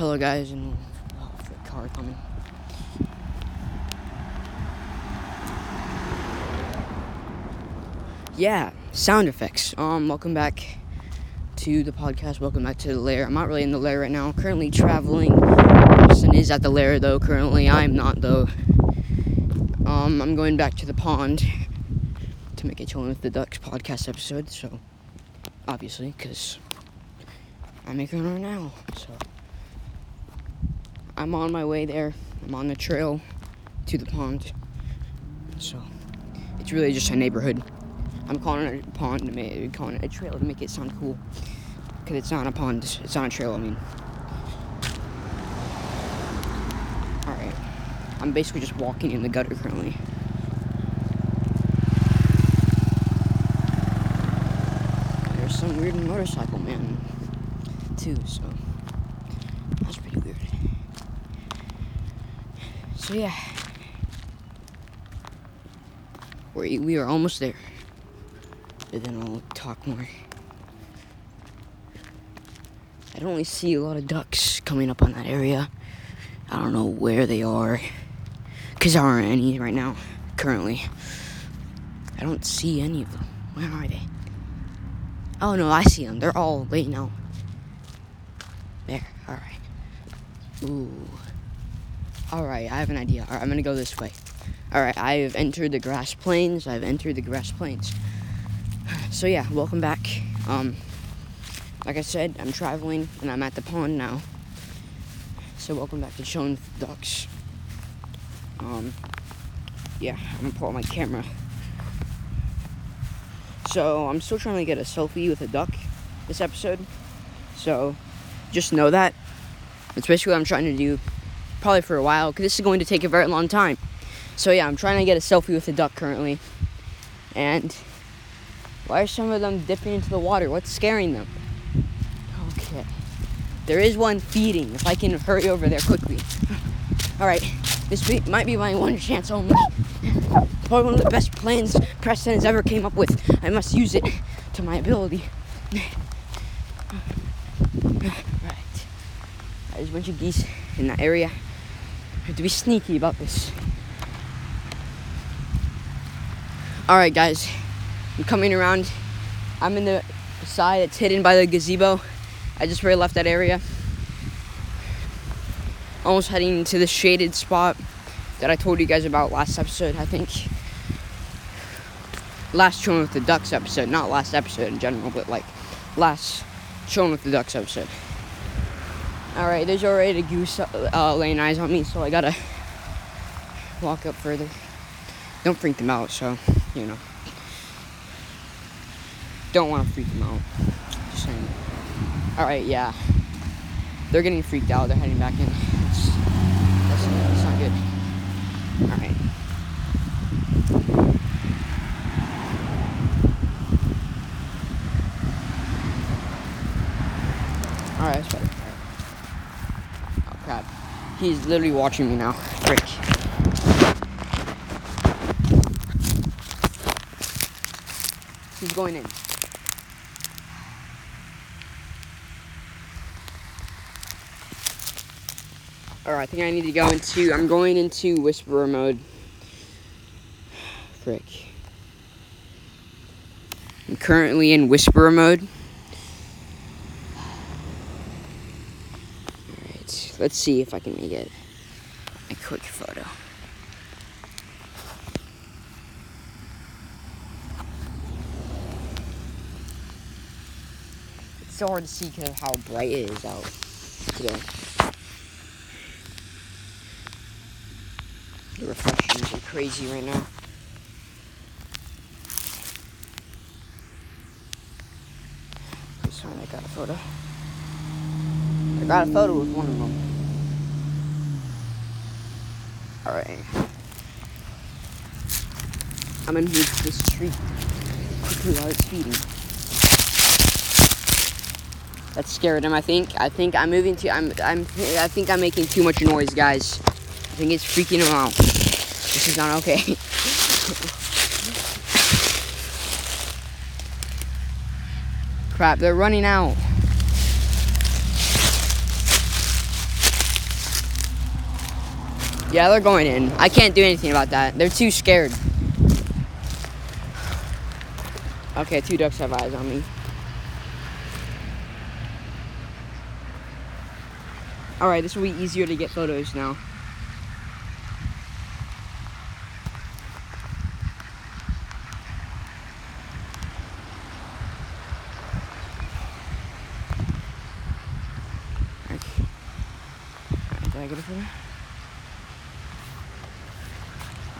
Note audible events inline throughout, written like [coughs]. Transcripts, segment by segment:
Hello, guys, and oh, frick, car coming. Yeah, sound effects. Um, welcome back to the podcast. Welcome back to the lair. I'm not really in the lair right now. I'm currently traveling. Austin is at the lair though. Currently, I'm not though. Um, I'm going back to the pond to make a chilling with the ducks podcast episode. So, obviously, because I'm making one right now. So, I'm on my way there. I'm on the trail to the pond. So, it's really just a neighborhood. I'm calling it a pond to make, calling it a trail to make it sound cool. Cause it's not a pond, it's not a trail. I mean. All right, I'm basically just walking in the gutter currently. There's some weird motorcycle man too, so that's pretty. So yeah, we we are almost there but then I'll talk more. I don't really see a lot of ducks coming up on that area. I don't know where they are, because there aren't any right now, currently. I don't see any of them. Where are they? Oh no, I see them. They're all laying out. There, alright. Ooh. Alright, I have an idea. Alright, I'm gonna go this way. Alright, I have entered the grass plains. I've entered the grass plains so yeah, welcome back. Um, like I said, I'm traveling and I'm at the pond now. So welcome back to Chilling Ducks. Um, yeah, I'm gonna pull out my camera. So I'm still trying to get a selfie with a duck this episode. So just know that. That's basically what I'm trying to do probably for a while because this is going to take a very long time. So yeah, I'm trying to get a selfie with a duck currently. And why are some of them dipping into the water? What's scaring them? Okay. There is one feeding. If I can hurry over there quickly. [laughs] Alright. This might be my one chance only. Probably one of the best plans Preston has ever came up with. I must use it to my ability. [laughs] Right. There's a bunch of geese in that area. To be sneaky about this. Alright, guys. I'm coming around. I'm in the side that's hidden by the gazebo. I just really left that area. Almost heading to the shaded spot that I told you guys about last episode, I think. Last Chilling with the Ducks episode, not last episode in general, but like last Chilling with the Ducks episode. Alright, there's already a goose uh, laying eyes on me, so I gotta walk up further. Don't freak them out, so, you know don't want to freak them out. Just saying. All right, yeah. They're getting freaked out. They're heading back in. It's, that's, that's not good. All right. All right, that's better. All right. Oh crap! He's literally watching me now. Frick. He's going in. Alright, I think I need to go into, I'm going into Whisperer mode. Frick. I'm currently in Whisperer mode. Alright, let's see if I can make it a quick photo. It's so hard to see because of how bright it is out today. The reflections are crazy right now. I got a photo. I got a photo with one of them. Alright. I'm gonna move to this tree quickly while it's feeding. That scared him, I think. I think I'm moving to I'm I'm I think I'm making too much noise, guys. I think it's freaking him out. This is not okay. [laughs] Crap, they're running out. Yeah, they're going in. I can't do anything about that. They're too scared. Okay, two ducks have eyes on me. Alright, this will be easier to get photos now. Okay. Alright, did I get a photo?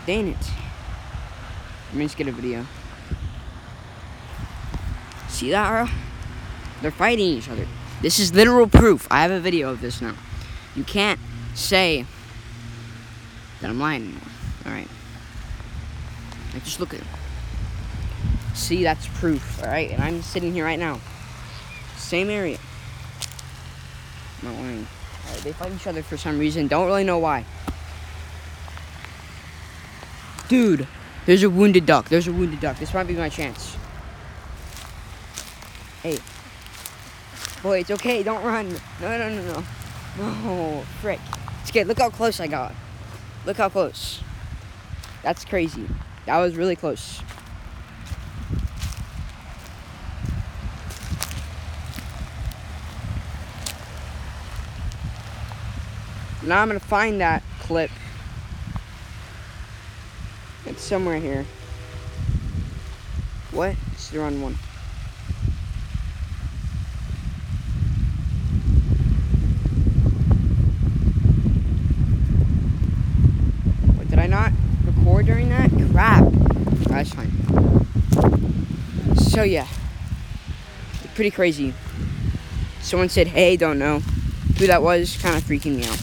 Dang it. Let me just get a video. See that, Ara? They're fighting each other. This is literal proof. I have a video of this now. You can't say that I'm lying anymore. Alright. Like, just look at it. See, that's proof, alright? And I'm sitting here right now. Same area. I'm not lying. Alright, they fight each other for some reason. Don't really know why. Dude, there's a wounded duck. There's a wounded duck. This might be my chance. Hey. Boy, it's okay. Don't run. No, no, no, no. No, frick. It's good. Look how close I got. Look how close. That's crazy. That was really close. Now I'm gonna find that clip. It's somewhere here. What? It's the wrong one. What, did I not record during that? Crap. That's fine. So yeah. Pretty crazy. Someone said, hey, don't know. Who that was, kind of freaking me out.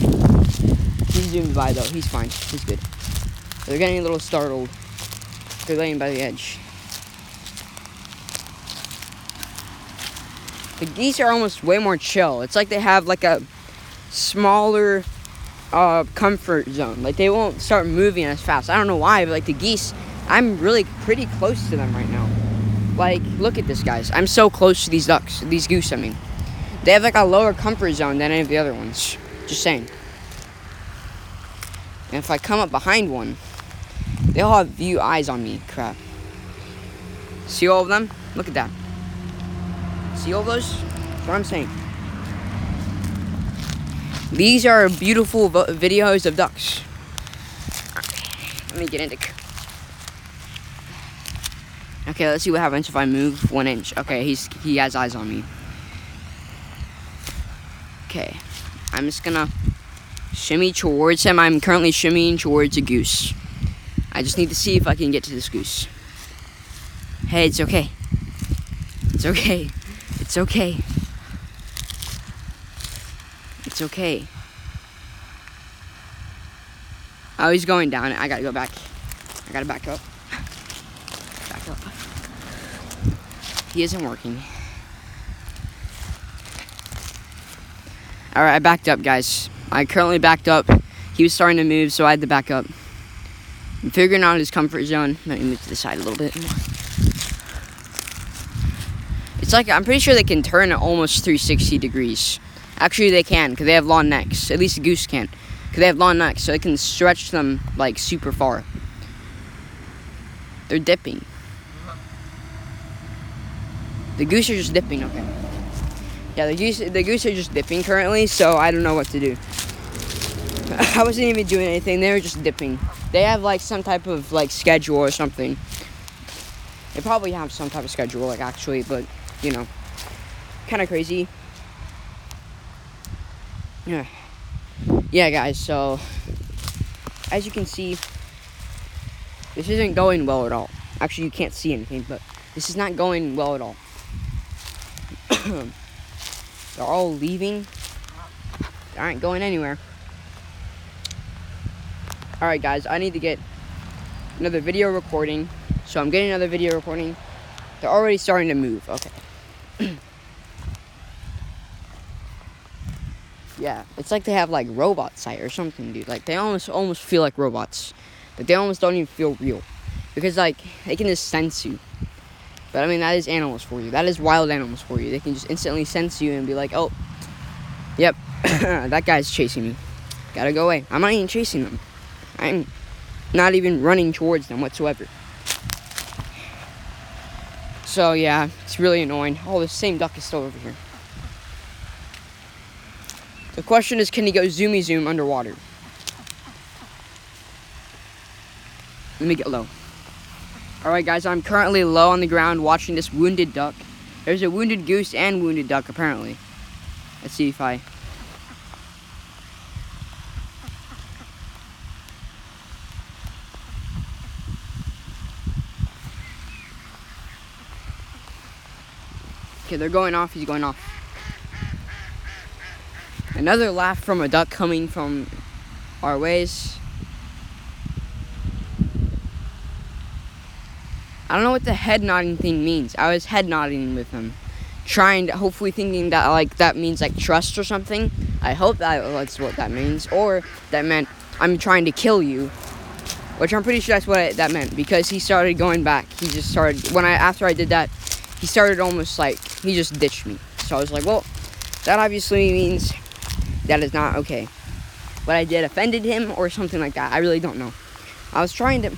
He's zooming by though. He's fine. He's good. They're getting a little startled. They're laying by the edge. The geese are almost way more chill. It's like they have like a smaller uh, comfort zone. Like they won't start moving as fast. I don't know why, but like the geese, I'm really pretty close to them right now. Like, look at this, guys. I'm so close to these ducks, these goose. I mean, they have like a lower comfort zone than any of the other ones. Just saying. And if I come up behind one, they'll have view eyes on me. Crap. See all of them? Look at that. See all those? That's what I'm saying. These are beautiful videos of ducks. Let me get into. Okay, let's see what happens if I move one inch. Okay, he's he has eyes on me. Okay, I'm just gonna shimmy towards him. I'm currently shimmying towards a goose. I just need to see if I can get to this goose. Hey, it's okay. It's okay. It's okay. It's okay. Oh, he's going down. I gotta go back. I gotta back up. Back up. He isn't working. Alright, I backed up, guys. I currently backed up. He was starting to move, so I had to back up. I'm figuring out his comfort zone. Let me move to the side a little bit. It's like, I'm pretty sure they can turn at almost 360 degrees. Actually, they can, because they have long necks. At least a goose can. Because they have long necks, so they can stretch them, like, super far. They're dipping. The goose are just dipping, okay. Yeah, the goose, the goose are just dipping currently, so I don't know what to do. [laughs] I wasn't even doing anything, they were just dipping. They have, like, some type of, like, schedule or something. They probably have some type of schedule, like, actually, but, you know, kind of crazy. Yeah. Yeah, guys, so, as you can see, this isn't going well at all. Actually, you can't see anything, but this is not going well at all. [coughs] They're all leaving. They aren't going anywhere. Alright, guys, I need to get another video recording. So I'm getting another video recording. They're already starting to move. Okay. [coughs] yeah, it's like they have like robot sight or something, dude. Like they almost almost feel like robots. Like they almost don't even feel real. Because like they can just sense you. But I mean that is animals for you. That is wild animals for you. They can just instantly sense you and be like, oh, yep, [coughs] that guy's chasing me. Gotta go away. I'm not even chasing them. I'm not even running towards them whatsoever. So yeah, it's really annoying. Oh, the same duck is still over here. The question is, can he go zoomy zoom underwater? Let me get low. Alright guys, I'm currently low on the ground watching this wounded duck. There's a wounded goose and wounded duck apparently. Let's see if I... Okay, they're going off. He's going off. Another laugh from a duck coming from our ways. I don't know what the head nodding thing means. I was head nodding with him, trying to, hopefully thinking that like that means like trust or something. I hope that that's what that means, or that meant I'm trying to kill you, which I'm pretty sure that's what that meant because he started going back. He just started when I after I did that, he started almost like he just ditched me. So I was like, well, that obviously means that is not okay. What I did offended him or something like that. I really don't know. I was trying to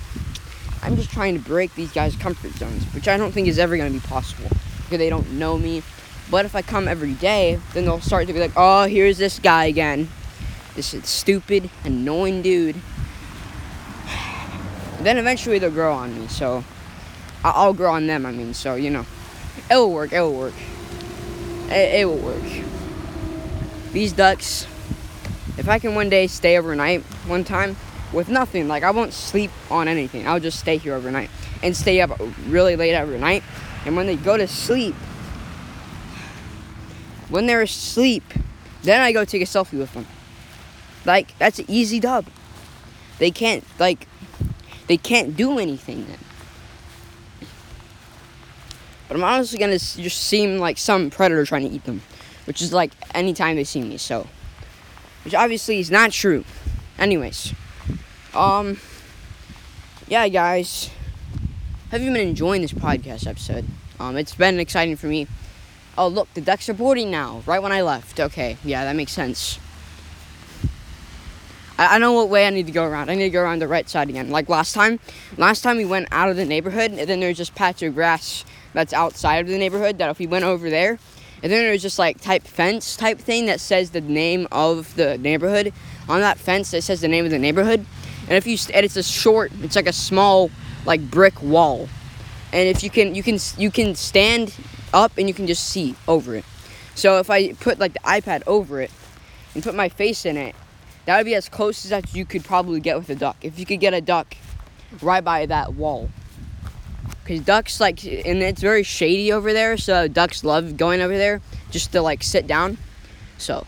I'm just trying to break these guys' comfort zones, which I don't think is ever going to be possible because they don't know me. But if I come every day, then they'll start to be like, oh, here's this guy again. This is stupid, annoying dude. [sighs] then eventually they'll grow on me, so I'll grow on them, I mean, so, you know. It'll work, it'll work. It, it will work. These ducks, if I can one day stay overnight one time, with nothing. Like I won't sleep on anything. I'll just stay here overnight and stay up really late every night. And when they go to sleep, when they're asleep, then I go take a selfie with them. Like that's an easy dub. They can't like they can't do anything then. But I'm honestly gonna just seem like some predator trying to eat them, which is like anytime they see me. So, which obviously is not true. Anyways. Um, yeah, guys, have you been enjoying this podcast episode? Um, it's been exciting for me. Oh, look, the ducks are boarding now, right when I left. Okay, yeah, that makes sense. I, I know what way I need to go around. I need to go around the right side again. Like last time, last time we went out of the neighborhood, and then there's just patch of grass that's outside of the neighborhood that if we went over there, and then there's just like type fence type thing that says the name of the neighborhood. On that fence, that says the name of the neighborhood. And if you and it's a short, it's like a small like brick wall. And if you can you can you can stand up and you can just see over it. So if I put like the iPad over it and put my face in it, that would be as close as that you could probably get with a duck. If you could get a duck right by that wall. Cause ducks like and it's very shady over there, so ducks love going over there just to like sit down. So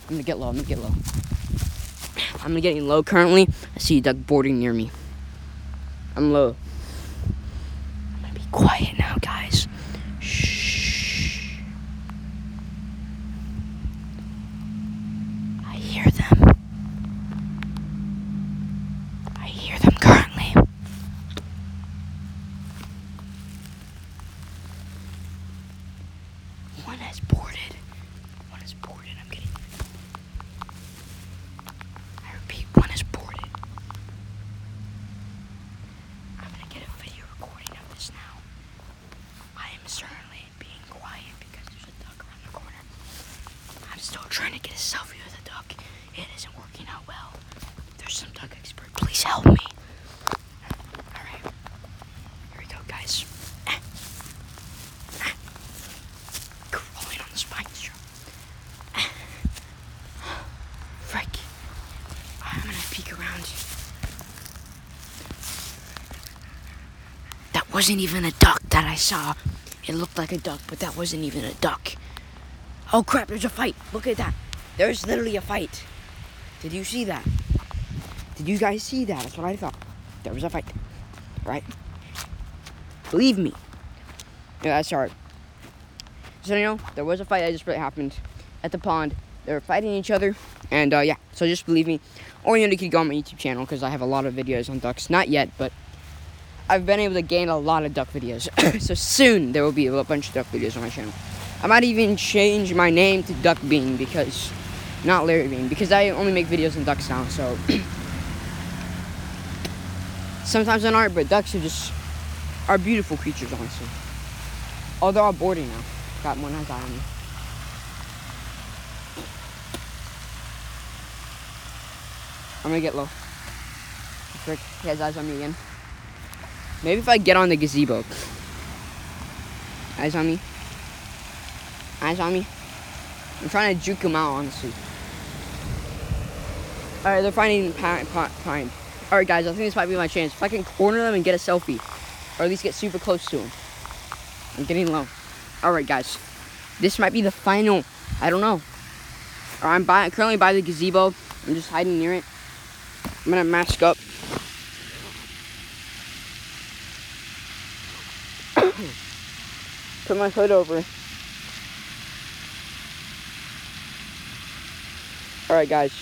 I'm gonna get low, I'm gonna get low. I'm getting low currently. I see a duck boarding near me. I'm low. I'm gonna be quiet now, guys. Shh. I hear them. I hear them currently. One has boarded. One has boarded. I'm getting. I repeat, one is boarded. I'm gonna get a video recording of this now. I am certainly being quiet because there's a duck around the corner. I'm still trying to get a selfie with a duck. It isn't working out well. There's some duck expert. Please help me. Alright. Here we go, guys. Crawling on the spines. Frick. I'm gonna peek around. That wasn't even a duck that I saw. It looked like a duck, but that wasn't even a duck. Oh crap, there's a fight. Look at that. There's literally a fight. Did you see that? Did you guys see that? That's what I thought. There was a fight. Right? Believe me. Yeah, that's hard. So you know, there was a fight that just really happened at the pond. They were fighting each other, and uh, yeah. So just believe me, or you know, you could go on my YouTube channel because I have a lot of videos on ducks. Not yet, but I've been able to gain a lot of duck videos. [coughs] so soon there will be a bunch of duck videos on my channel. I might even change my name to Duck Bean because, not Larry Bean, because I only make videos on ducks now. So [coughs] sometimes on art, but ducks are just are beautiful creatures, honestly. They're all boarding now. Got one has eye on me. I'm gonna get low. Frick, he has eyes on me again. Maybe if I get on the gazebo. Eyes on me. Eyes on me. I'm trying to juke him out, honestly. Alright, they're finding pine. pine. Alright, guys, I think this might be my chance. If I can corner them and get a selfie, or at least get super close to them. I'm getting low. Alright, guys. This might be the final. I don't know. Or I'm by, currently by the gazebo. I'm just hiding near it. I'm gonna mask up. Put my hood over. Alright guys.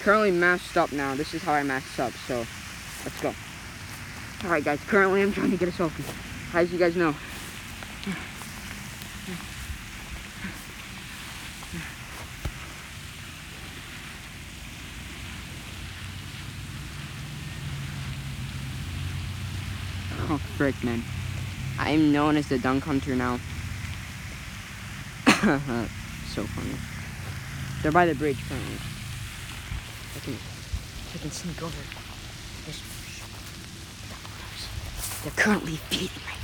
Currently masked up now. This is how I masked up, so let's go. Alright guys, currently I'm trying to get a selfie. As you guys know. Oh frick man. I am known as the dunk hunter now. [laughs] so funny. They're by the bridge currently. I can, I can sneak over. They're currently feeding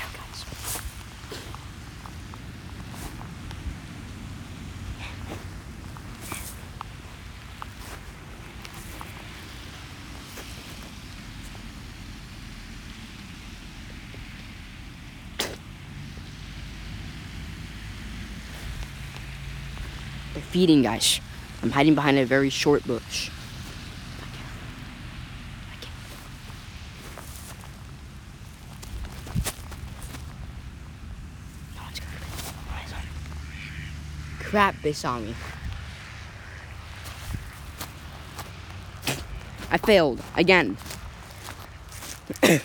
feeding, guys. I'm hiding behind a very short bush. Crap, they saw me. I failed again. [coughs] Are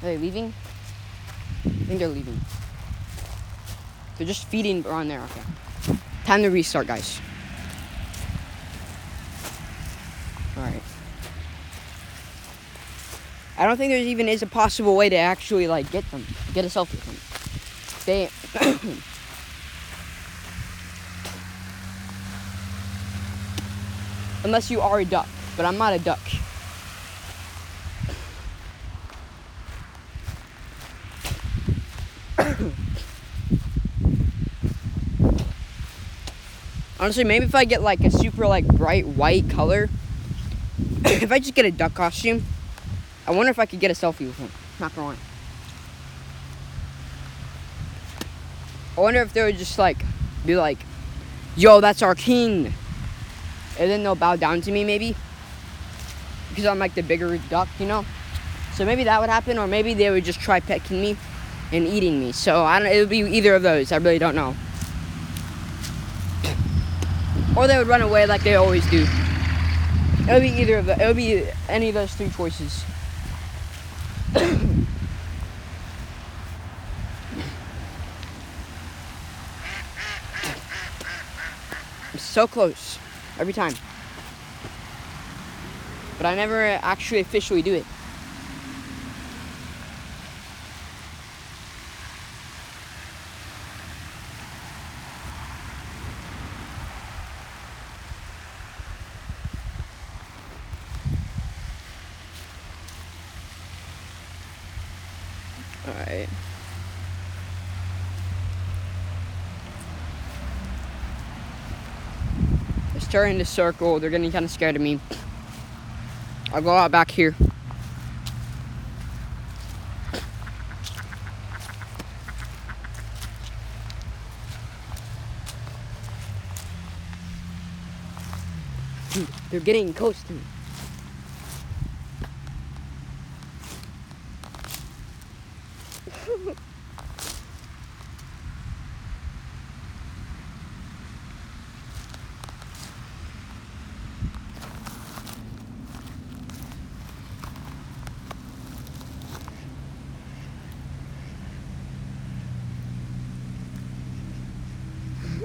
they leaving? I think they're leaving. They're just feeding around there. Okay. Time to restart, guys. Alright. I don't think there even is a possible way to actually like get them, get a selfie with them. They [coughs] Unless you are a duck, but I'm not a duck. Honestly, maybe if I get like a super like bright white color, [coughs] if I just get a duck costume, I wonder if I could get a selfie with him. Not gonna lie. I wonder if they would just like be like, "Yo, that's our king," and then they'll bow down to me maybe because I'm like the bigger duck, you know. So maybe that would happen, or maybe they would just try pecking me and eating me. So I don't. It would be either of those. I really don't know. Or they would run away like they always do. It would be either of the. It would be any of those three choices. [coughs] I'm so close every time. But I never actually officially do it. Alright. They're starting to circle. They're getting kind of scared of me. I'll go out back here. Dude, they're getting close to me.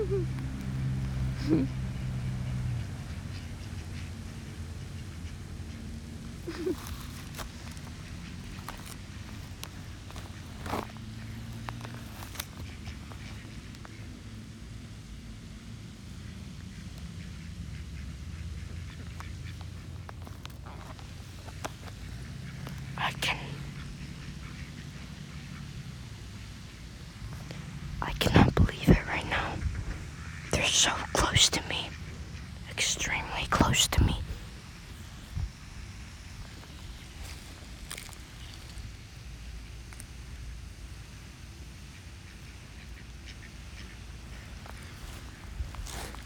Mm-hmm. Close to me. Extremely close to me.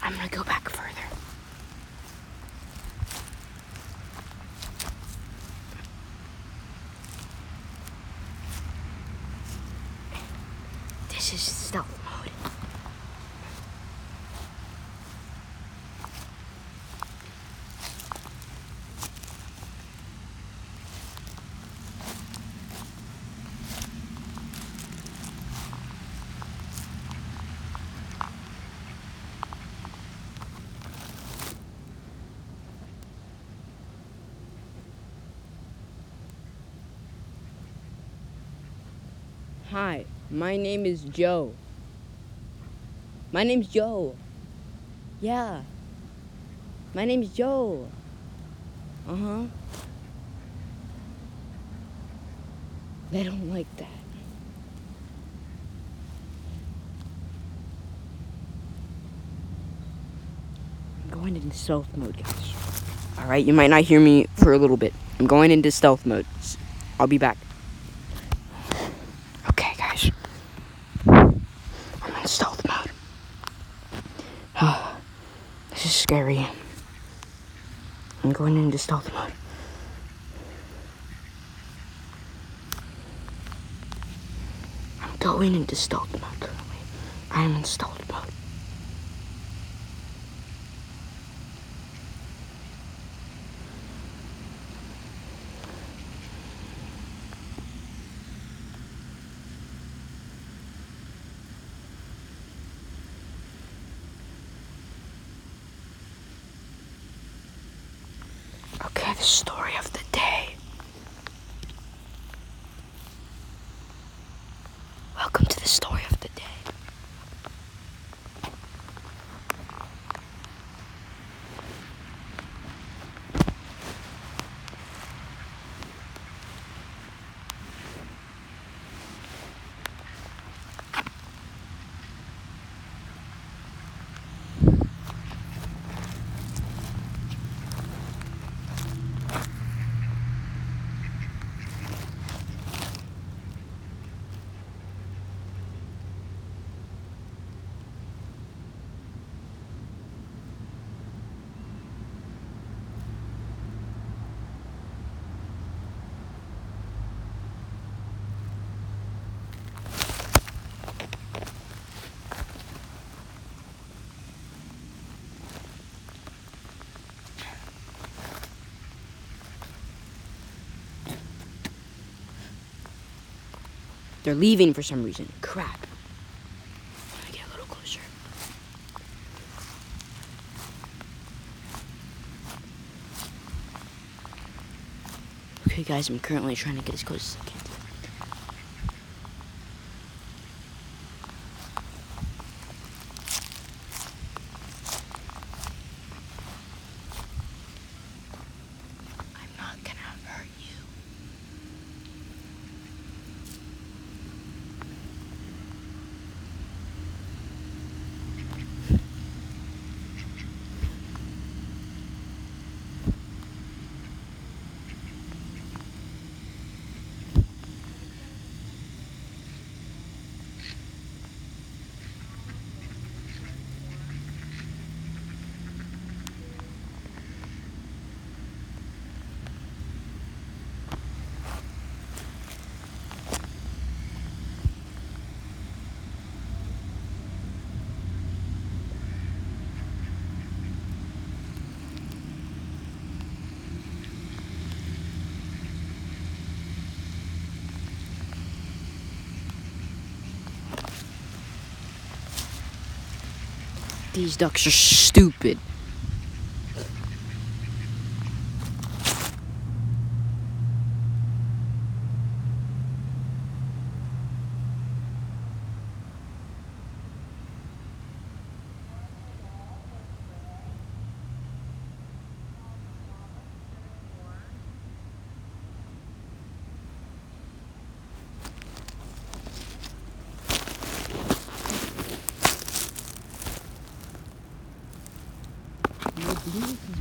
I'm gonna go back further. This is stealth mode. Hi, my name is Joe. My name's Joe. Yeah. My name's Joe. Uh huh. They don't like that. I'm going into stealth mode, guys. Alright, you might not hear me for a little bit. I'm going into stealth mode. I'll be back. Okay, guys. I'm in stealth mode. this is scary. I'm going into stealth mode. I'm going into stealth mode currently. I am in stealth mode. Okay, the story of the day. Welcome to the story of the day. They're leaving for some reason. Crap. Get a little closer. Okay, guys, I'm currently trying to get as close as I can. These ducks are stupid.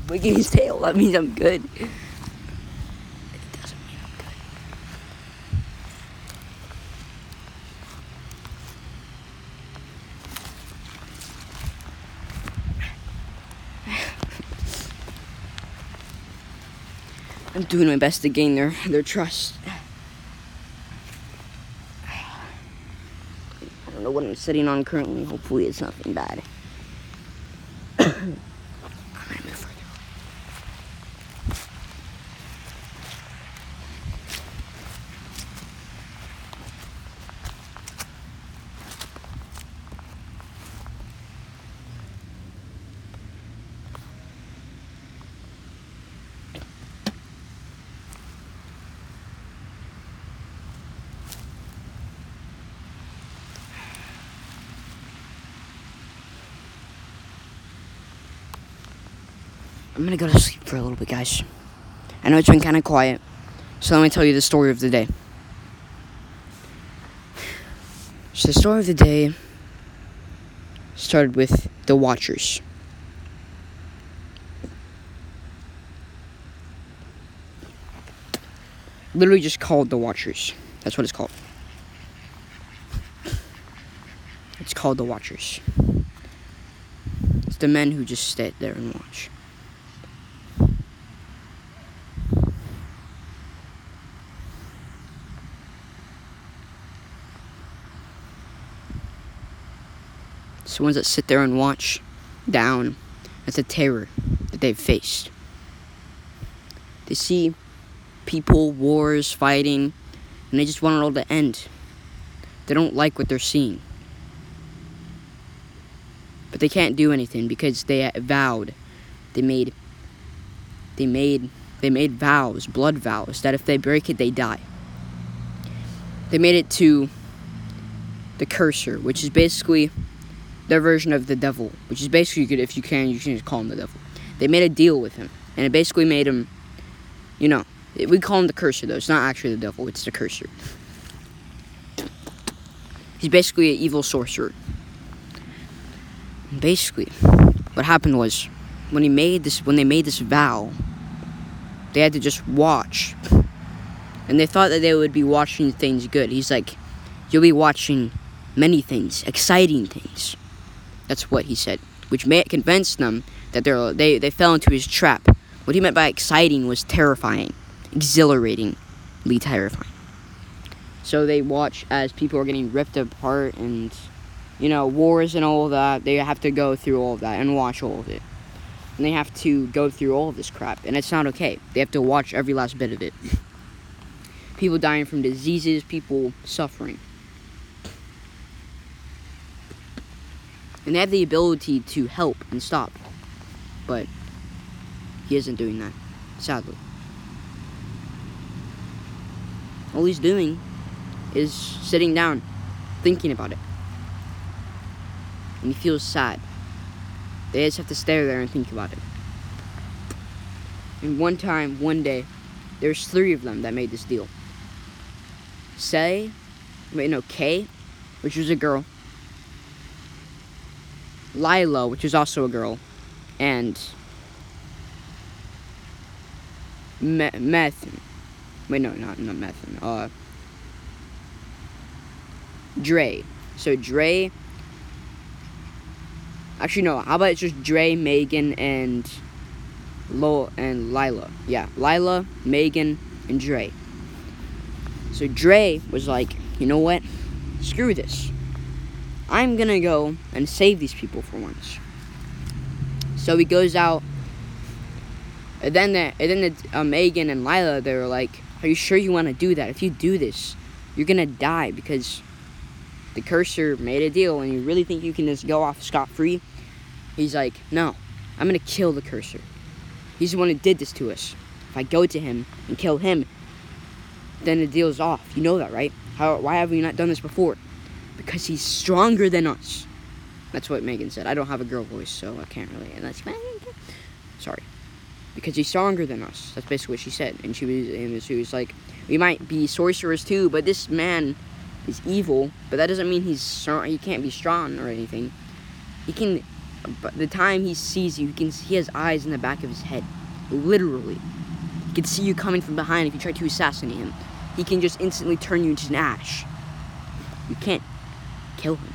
Wigging his tail. That means I'm good. It doesn't mean I'm good. I'm doing my best to gain their their trust. I don't know what I'm sitting on currently. Hopefully, it's nothing bad. I'm gonna go to sleep for a little bit, guys. I know it's been kind of quiet, so let me tell you the story of the day. So, the story of the day started with the Watchers. Literally just called the Watchers. That's what it's called. It's called the Watchers. It's the men who just sit there and watch. The ones that sit there and watch down at the terror that they've faced. They see people, wars, fighting, and they just want it all to end. They don't like what they're seeing. But they can't do anything because they vowed. They made they made they made vows, blood vows, that if they break it they die. They made it to the cursor, which is basically their version of the devil, which is basically you could, if you can, you can just call him the devil. They made a deal with him, and it basically made him, you know, we call him the cursor though. It's not actually the devil; it's the cursor. He's basically an evil sorcerer. Basically, what happened was when he made this, when they made this vow, they had to just watch, and they thought that they would be watching things good. He's like, "You'll be watching." Many things, exciting things. That's what he said, which may them that they're, they they fell into his trap. What he meant by exciting was terrifying, exhilaratingly terrifying. So they watch as people are getting ripped apart and you know wars and all that. They have to go through all of that and watch all of it. And they have to go through all of this crap, and it's not okay. They have to watch every last bit of it. People dying from diseases, people suffering. And they have the ability to help and stop. But he isn't doing that, sadly. All he's doing is sitting down, thinking about it. And he feels sad. They just have to stare there and think about it. And one time, one day, there's three of them that made this deal. Say, wait, no, Kay, which was a girl, Lila, which is also a girl, and Me- Meth. Wait, no, not not Meth. Uh, Dre. So Dre. Actually, no. How about it's just Dre, Megan, and Lo and Lila. Yeah, Lila, Megan, and Dre. So Dre was like, you know what? Screw this. I'm gonna go and save these people for once. So he goes out, and then the, and then the, uh, Megan and Lila they were like, "Are you sure you want to do that? If you do this, you're gonna die because the cursor made a deal, and you really think you can just go off scot free?" He's like, "No, I'm gonna kill the cursor. He's the one who did this to us. If I go to him and kill him, then the deal's off. You know that, right? How? Why have we not done this before?" Because he's stronger than us. That's what Megan said. I don't have a girl voice, so I can't really. And that's sorry, because he's stronger than us. That's basically what she said. And she was, and she was like, we might be sorcerers too, but this man is evil. But that doesn't mean he's strong. He can't be strong or anything. He can but the time he sees you, he can he has eyes in the back of his head, literally. He can see you coming from behind if you try to assassinate him. He can just instantly turn you into an ash. You can't kill him.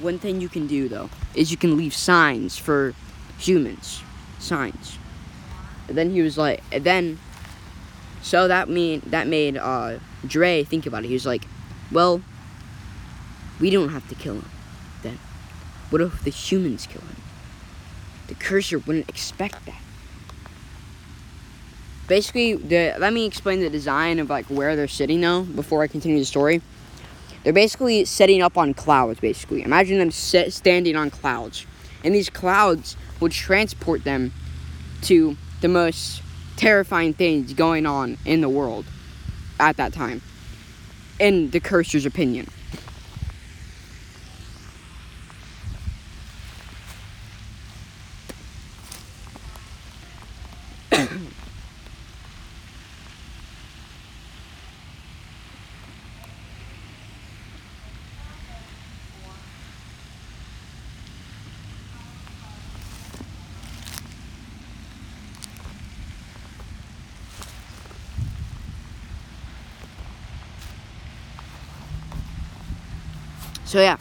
One thing you can do though is you can leave signs for humans. Signs. And then he was like and then so that mean that made uh Dre think about it. He was like, Well, we don't have to kill him then. What if the humans kill him? The cursor wouldn't expect that. Basically, the let me explain the design of like where they're sitting though before I continue the story. They're basically setting up on clouds, basically. Imagine them set, standing on clouds. And these clouds would transport them to the most terrifying things going on in the world at that time, in the cursor's opinion. So yeah.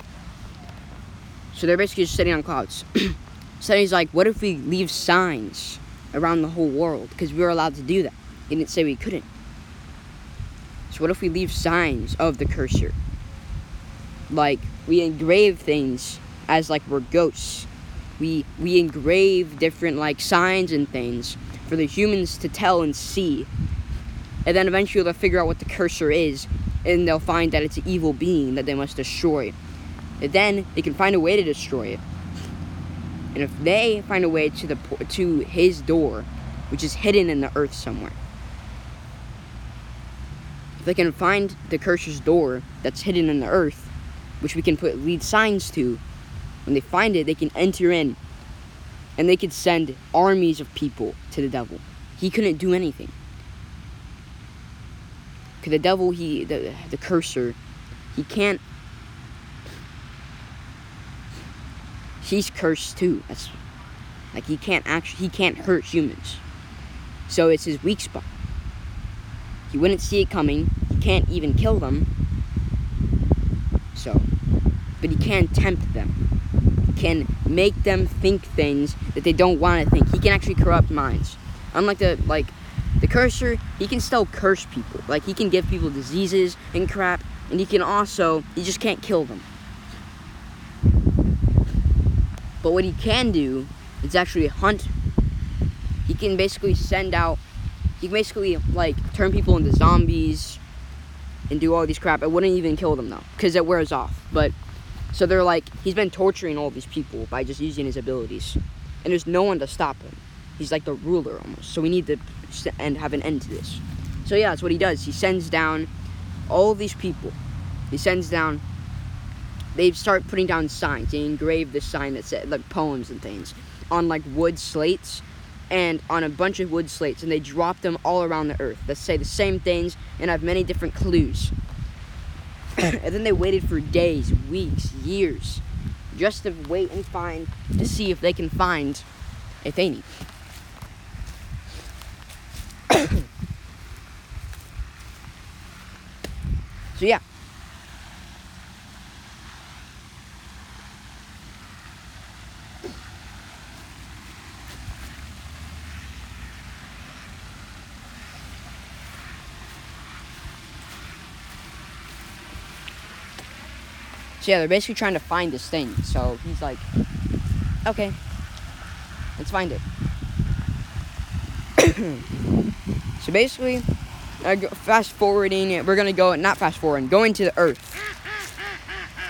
So they're basically just sitting on clouds. [clears throat] so he's like, what if we leave signs around the whole world? Because we were allowed to do that. He didn't say we couldn't. So what if we leave signs of the cursor? Like we engrave things as like we're ghosts. We we engrave different like signs and things for the humans to tell and see. And then eventually they'll figure out what the cursor is and they'll find that it's an evil being that they must destroy. And then they can find a way to destroy it. And if they find a way to the to his door, which is hidden in the earth somewhere, if they can find the cursor's door that's hidden in the earth, which we can put lead signs to, when they find it, they can enter in, and they could send armies of people to the devil. He couldn't do anything. The devil, he, the, the cursor, he can't. He's cursed too. That's like he can't actually, he can't hurt humans. So it's his weak spot. He wouldn't see it coming. He can't even kill them. So, but he can tempt them. He can make them think things that they don't want to think. He can actually corrupt minds. Unlike the like the cursor, he can still curse people. Like he can give people diseases and crap, and he can also he just can't kill them. But what he can do is actually hunt. He can basically send out he can basically like turn people into zombies and do all these crap. It wouldn't even kill them though, because it wears off. But so they're like he's been torturing all these people by just using his abilities, and there's no one to stop him. He's like the ruler almost. So we need to end have an end to this. So yeah, that's what he does. He sends down all these people. He sends down. They start putting down signs. They engrave this sign that said like poems and things on like wood slates and on a bunch of wood slates, and they drop them all around the earth that say the same things and have many different clues. [coughs] and then they waited for days, weeks, years, just to wait and find to see if they can find Athene. [coughs] So yeah. So yeah, they're basically trying to find this thing. So he's like, okay, let's find it. [coughs] so basically, fast forwarding, we're gonna go, not fast forwarding, going to the earth.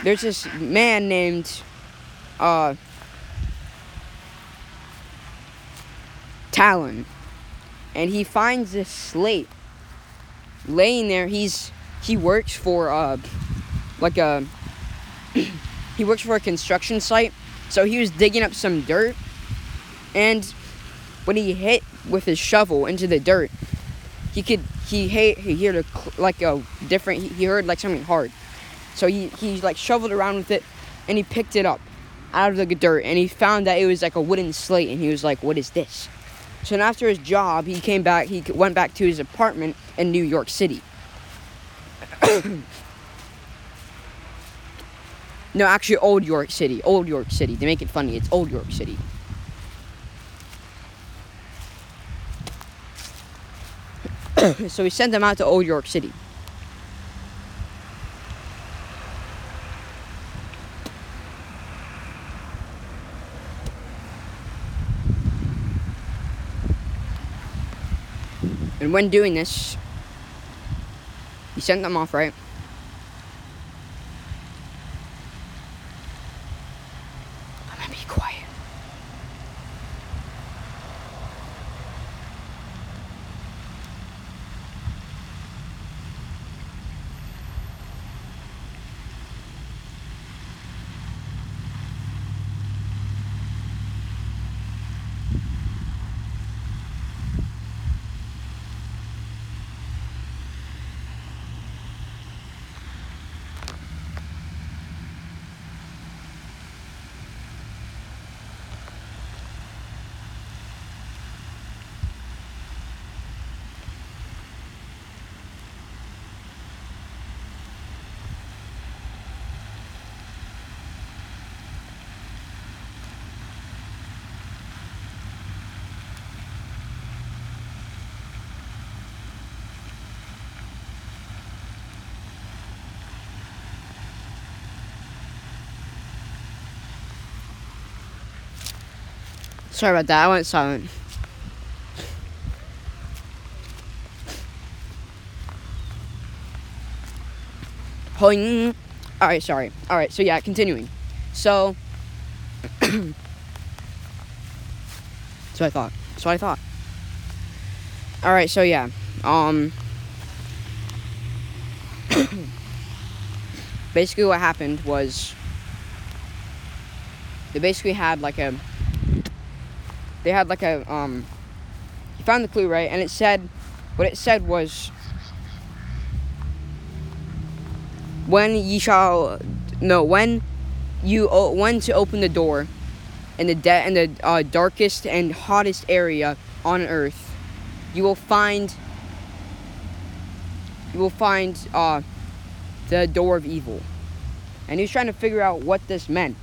There's this man named, uh, Talon. And he finds this slate laying there. He's, he works for, uh, like a, [clears throat] he works for a construction site. So he was digging up some dirt. And when he hit with his shovel into the dirt, he could he he, he heard a, like a different he heard like something hard. So he he like shoveled around with it and he picked it up out of the dirt and he found that it was like a wooden slate and he was like what is this? So after his job he came back he went back to his apartment in new york city. [coughs] No actually old york city old york city. They make it funny. It's old york city [coughs] so we sent them out to Old York City. And when doing this, he sent them off, right? Sorry about that. I went silent. All right, sorry. All right, so yeah, continuing. So, so I thought. So I thought. All right, so yeah. Um. [coughs] basically, what happened was they basically had like a they had like a um he found the clue right? And it said what it said was when ye shall no when you when to open the door in the de- in the uh, darkest and hottest area on earth you will find you will find uh, the door of evil. And he was trying to figure out what this meant.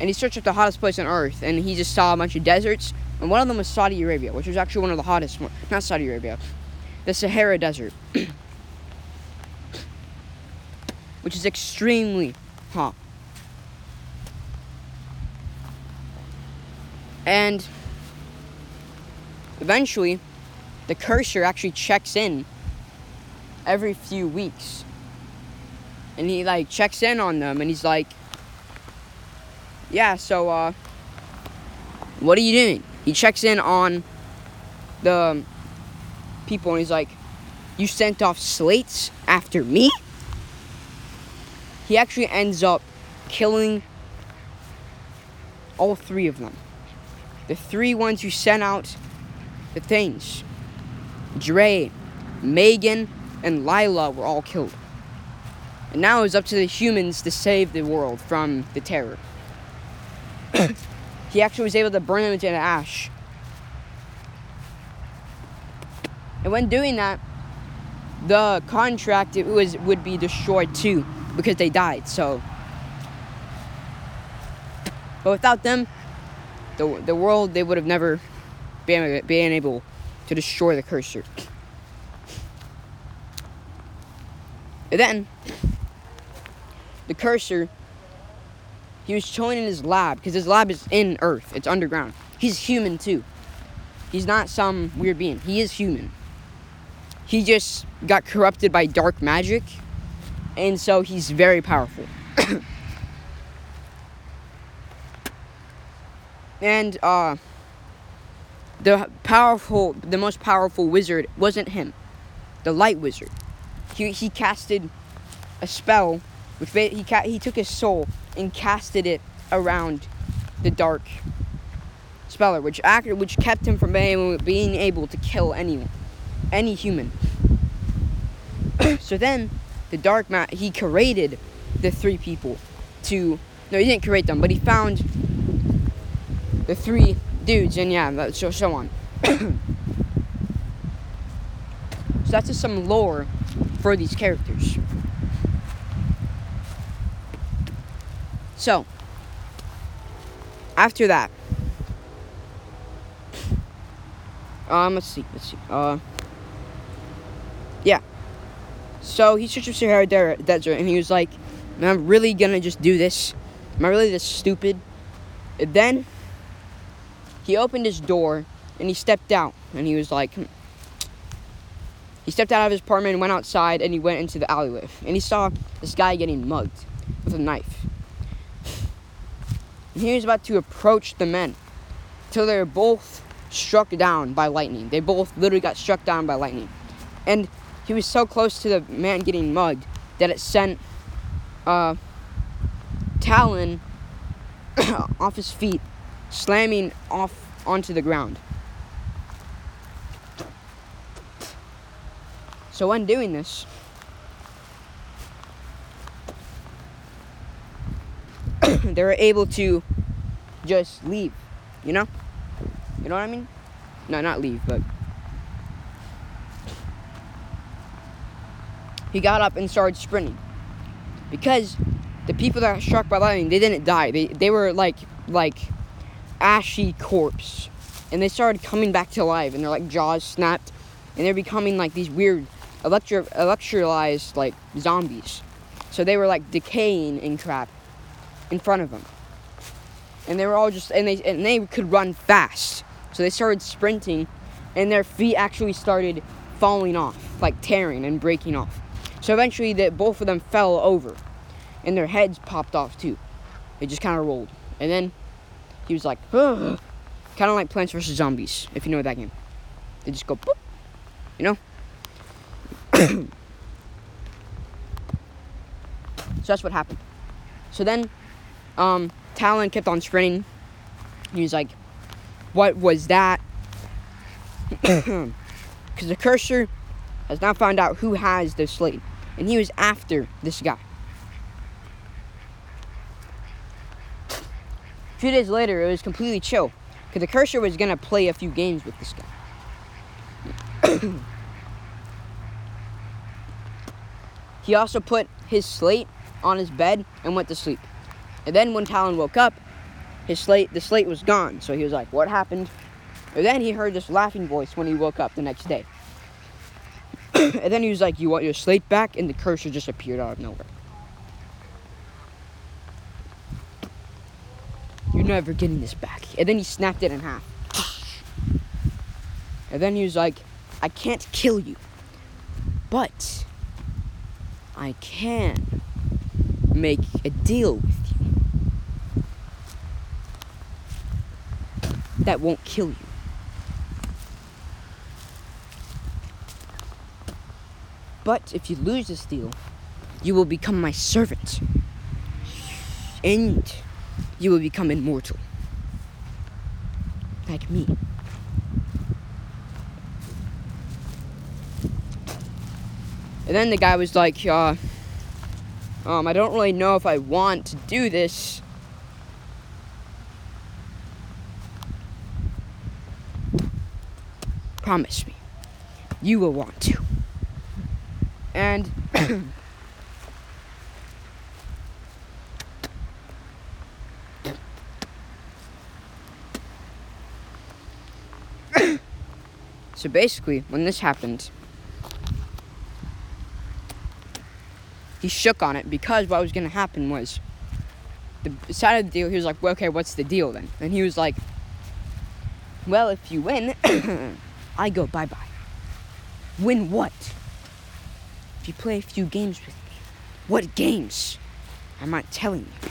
And he searched up the hottest place on earth and he just saw a bunch of deserts and one of them was Saudi Arabia, which was actually one of the hottest. Not Saudi Arabia, the Sahara Desert, [coughs] which is extremely hot. And eventually, the cursor actually checks in every few weeks. And he like checks in on them and he's like, Yeah, so uh what are you doing? He checks in on the people and he's like, You sent off slates after me? He actually ends up killing all three of them. The three ones who sent out the things. Dre, Megan, and Lila were all killed. And now it's up to the humans to save the world from the terror. [coughs] he actually was able to burn them into ash. And when doing that, the contract it was would be destroyed too because they died. So, but without them, the the world they would have never been been able to destroy the cursor. And then the cursor he was chilling in his lab because his lab is in Earth. It's underground. He's human too. He's not some weird being. He is human. He just got corrupted by dark magic, and so he's very powerful. [coughs] and uh, the powerful, the most powerful wizard wasn't him, the light wizard. He he casted a spell, which he he took his soul and casted it around the dark speller, which acted, which kept him from being, able to kill anyone. any human. [clears throat] so then, the Dark Mat he created the three people to. No, he didn't create them, but he found the three dudes, and yeah, so so on. [clears throat] so that's just some lore for these characters. So, after that, um, let's see, let's see, uh, yeah. So he searched the Sahara Desert, and he was like, "Am I really gonna just do this? Am I really this stupid?" And then he opened his door and he stepped out, and he was like, hmm. he stepped out of his apartment and went outside, and he went into the alleyway, and he saw this guy getting mugged with a knife. And he was about to approach the men till they were both struck down by lightning. They both literally got struck down by lightning. And he was so close to the man getting mugged that it sent uh, Talon [coughs] off his feet, slamming off onto the ground. So when doing this, [coughs] they were able to just leave, you know? You know what I mean? No, not leave, but he got up and started sprinting. Because the people that got struck by lightning, they didn't die. They they were like like ashy corpse. And they started coming back to life and their like jaws snapped and they're becoming like these weird electro electrolyzed like zombies. So they were like decaying and crap in front of them. And they were all just and they and they could run fast. So they started sprinting and their feet actually started falling off, like tearing and breaking off. So eventually, that both of them fell over, and their heads popped off too. They just kind of rolled, and then he was like, kind of like Plants vs Zombies, if you know that game. They just go, boop, you know. [coughs] so that's what happened. So then, um, Talon kept on sprinting. He was like, "What was that?" [coughs] Because the cursor has now found out who has the slate and he was after this guy. A few days later, it was completely chill because the cursor was gonna play a few games with this guy. [coughs] he also put his slate on his bed and went to sleep. And then when Talon woke up, his slate the slate was gone. So he was like, "What happened?" And then he heard this laughing voice when he woke up the next day. [coughs] and then he was like, You want your slate back? And the cursor just appeared out of nowhere. You're never getting this back. And then he snapped it in half. [sighs] And then he was like, I can't kill you. But I can make a deal with you that won't kill you. But if you lose this deal, you will become my servant. And you will become immortal. Like me. And then the guy was like, uh, um, I don't really know if I want to do this. Promise me, you will want to. And [coughs] so basically, when this happened, he shook on it because what was going to happen was the side of the deal, he was like, well, okay, what's the deal then? And he was like, well, if you win, [coughs] I go bye bye. Win what? if you play a few games with me. What games? I'm not telling you.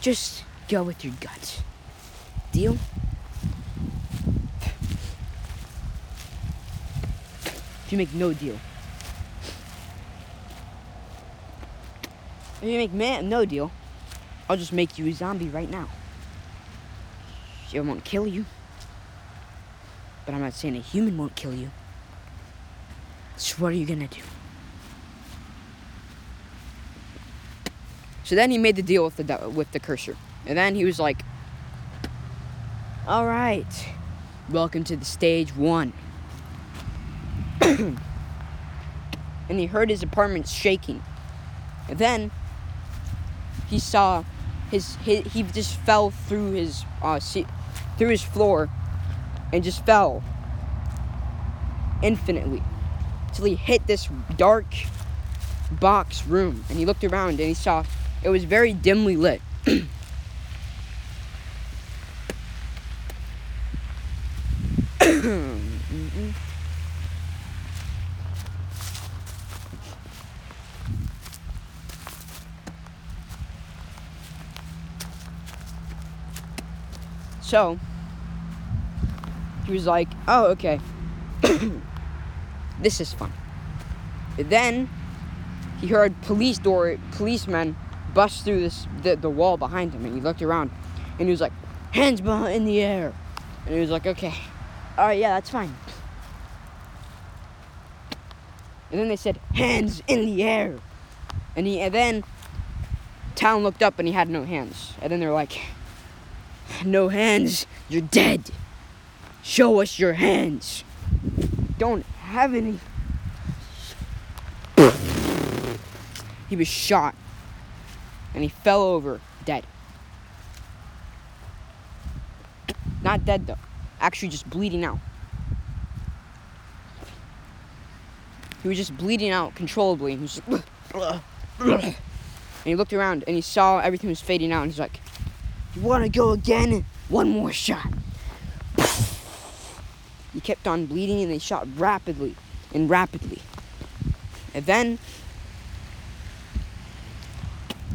Just go with your gut. Deal? If you make no deal. If you make man no deal, I'll just make you a zombie right now. It won't kill you. But I'm not saying a human won't kill you. So what are you gonna do? So then he made the deal with the with the cursor, and then he was like, "All right, welcome to the stage one." [clears throat] and he heard his apartment shaking, and then he saw his, his he just fell through his uh, through his floor, and just fell infinitely till he hit this dark box room and he looked around and he saw it was very dimly lit. [clears throat] so he was like, "Oh, okay." [coughs] This is fun. Then he heard police door policemen bust through this the, the wall behind him and he looked around and he was like, hands in the air. And he was like, okay. Alright, yeah, that's fine. And then they said, hands in the air. And he and then Talon looked up and he had no hands. And then they're like, No hands, you're dead. Show us your hands. Don't have any. he was shot and he fell over dead. Not dead though, actually just bleeding out. He was just bleeding out controllably. He was just, and he looked around and he saw everything was fading out and he's like, You wanna go again? One more shot. He kept on bleeding and they shot rapidly and rapidly. And then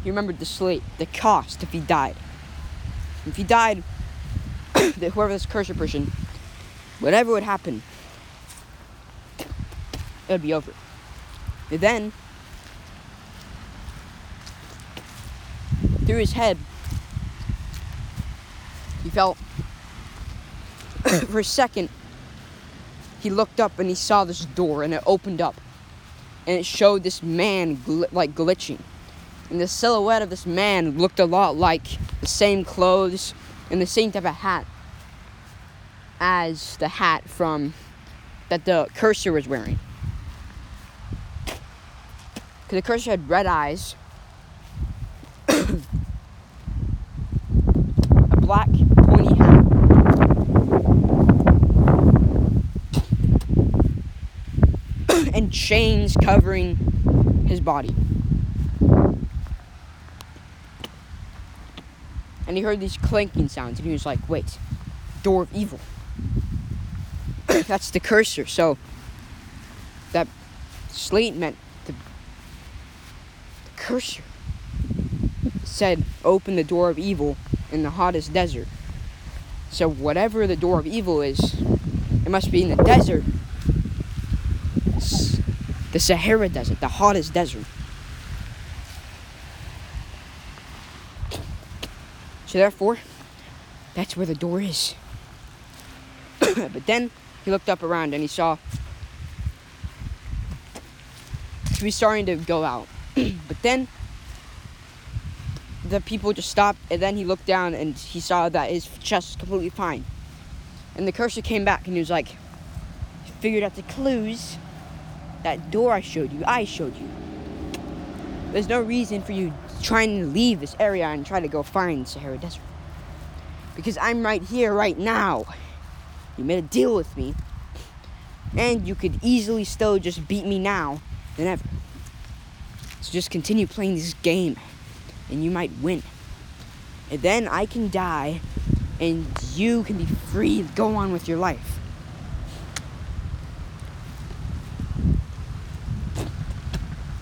he remembered the slate, the cost if he died. If he died, [coughs] that whoever this cursor person, whatever would happen, it would be over. And then, through his head, he felt [coughs] for a second he looked up and he saw this door and it opened up. And it showed this man gl- like glitching. And the silhouette of this man looked a lot like the same clothes and the same type of hat as the hat from that the cursor was wearing. Because the cursor had red eyes a black pointy hat chains covering his body. And he heard these clanking sounds, and he was like, wait, door of evil. [clears throat] That's the cursor. So that slate meant the, the cursor said, open the door of evil in the hottest desert. So whatever the door of evil is, it must be in the desert the Sahara Desert, the hottest desert. So therefore, that's where the door is. [coughs] but then he looked up around and he saw he was starting to go out. [coughs] but then the people just stopped and then he looked down and he saw that his chest was completely fine. And the cursor came back and he was like, figured out the clues that door I showed you, I showed you. There's no reason for you trying to leave this area and try to go find Sahara Desert. Because I'm right here, right now. You made a deal with me. And you could easily still just beat me now than ever. So just continue playing this game. And you might win. And then I can die. And you can be free go on with your life.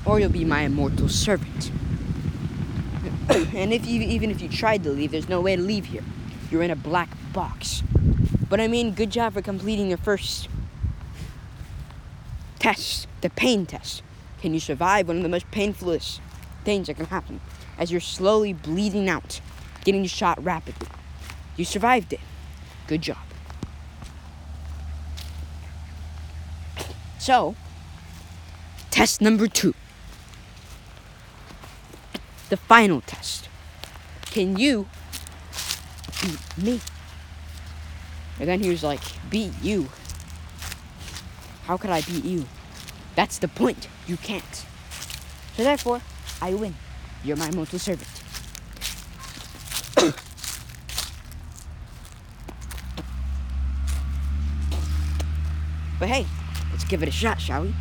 Or you'll be my immortal servant. [clears throat] and if you even if you tried to leave, there's no way to leave here. You're in a black box. But I mean, good job for completing your first test, the pain test. Can you survive one of the most painfulest things that can happen as you're slowly bleeding out, getting shot rapidly? You survived it. Good job. So, Test number two. The final test. Can you beat me? And then he was like, Beat you? How could I beat you? That's the point. You can't. So therefore, I win. You're my mortal servant. [coughs] but hey, let's give it a shot, shall we?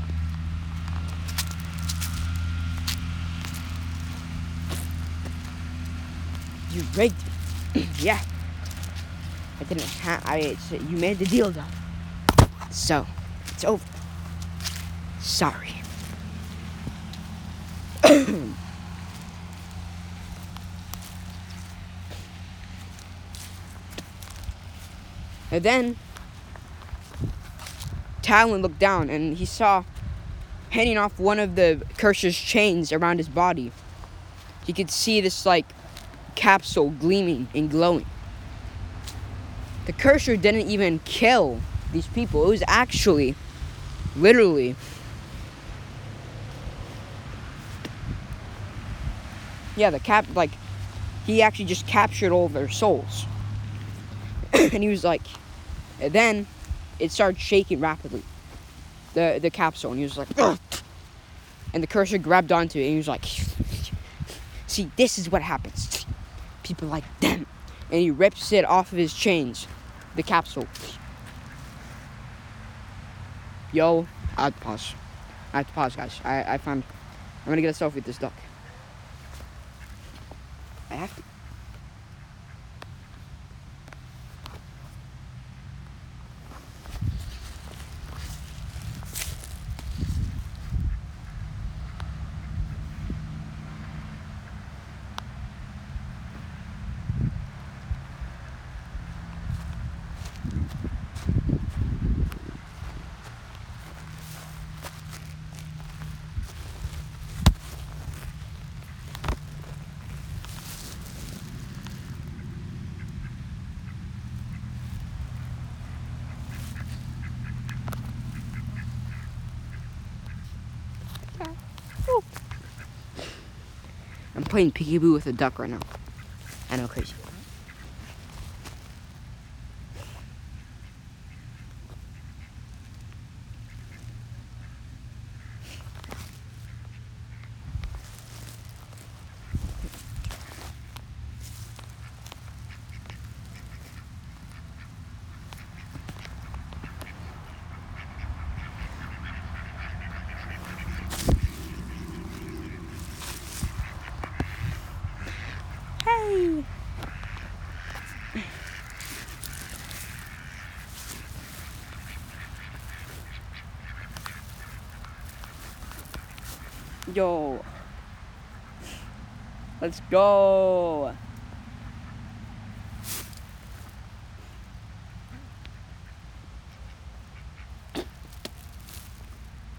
You rigged me. [clears throat] yeah. I didn't have. I. You made the deal, though. So, it's over. Sorry. [coughs] and then Talon looked down and he saw hanging off one of the cursor's chains around his body. He could see this like capsule gleaming and glowing. The cursor didn't even kill these people. It was actually literally yeah, the cap like he actually just captured all their souls. [clears throat] and he was like and then it started shaking rapidly. The the capsule and he was like Ugh! [clears throat] and the cursor grabbed onto it and he was like [laughs] See, this is what happens. People like them. And he rips it off of his chains. The capsule. Yo, I have to pause. I have to pause, guys. I, I found. I'm gonna get a selfie with this duck. I have to. Playing peekaboo with a duck right now. I know, crazy. Hey! Yo. Let's go.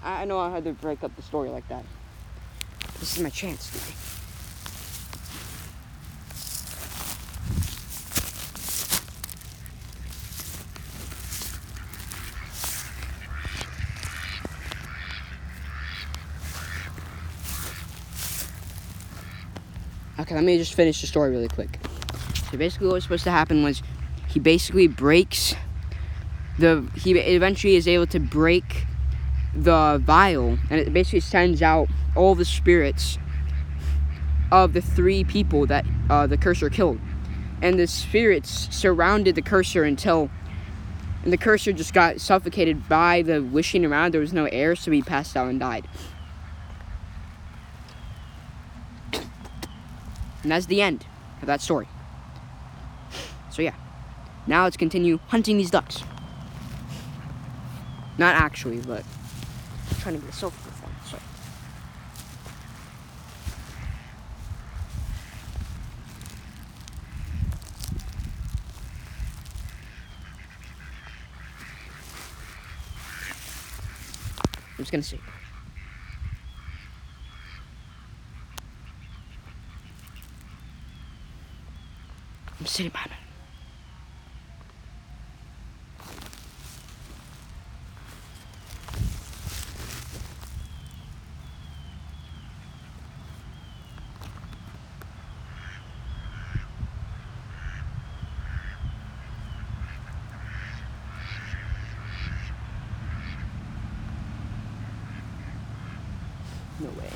I know I had to break up the story like that. This is my chance Okay, let me just finish the story really quick. So basically, what was supposed to happen was he basically breaks the. He eventually is able to break the vial, and it basically sends out all the spirits of the three people that uh, the cursor killed. And the spirits surrounded the cursor until. And the cursor just got suffocated by the wishing around. There was no air, so he passed out and died. And that's the end of that story. So yeah. Now let's continue hunting these ducks. Not actually, but I'm trying to be a self performance. So. I'm just gonna see. I'm sitting behind it. way.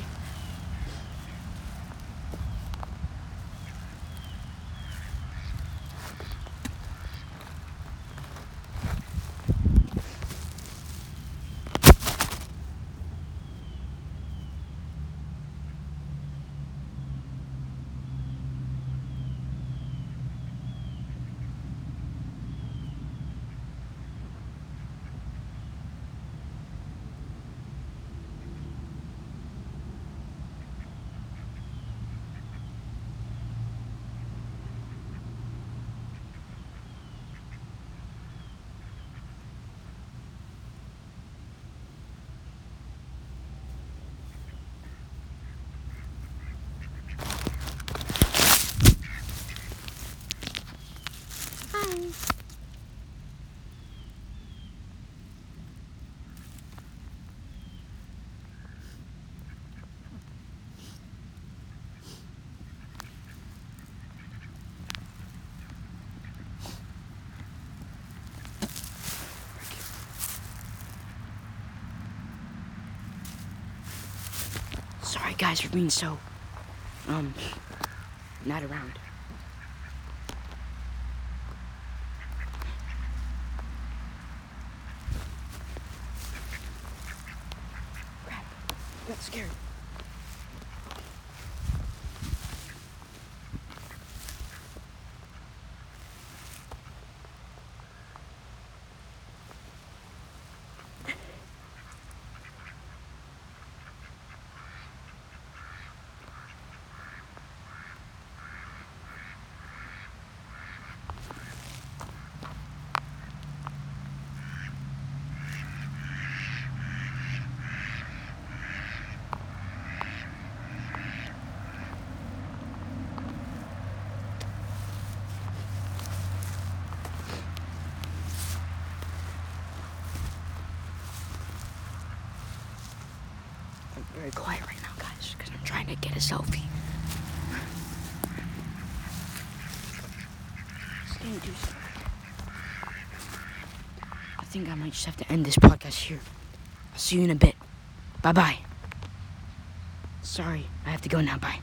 Sorry guys for being so um not around. Crap. Got scared. I'm very quiet right now, guys, because I'm trying to get a selfie. It's getting too slow. I think I might just have to end this podcast here. I'll see you in a bit. Bye bye. Sorry, I have to go now. Bye.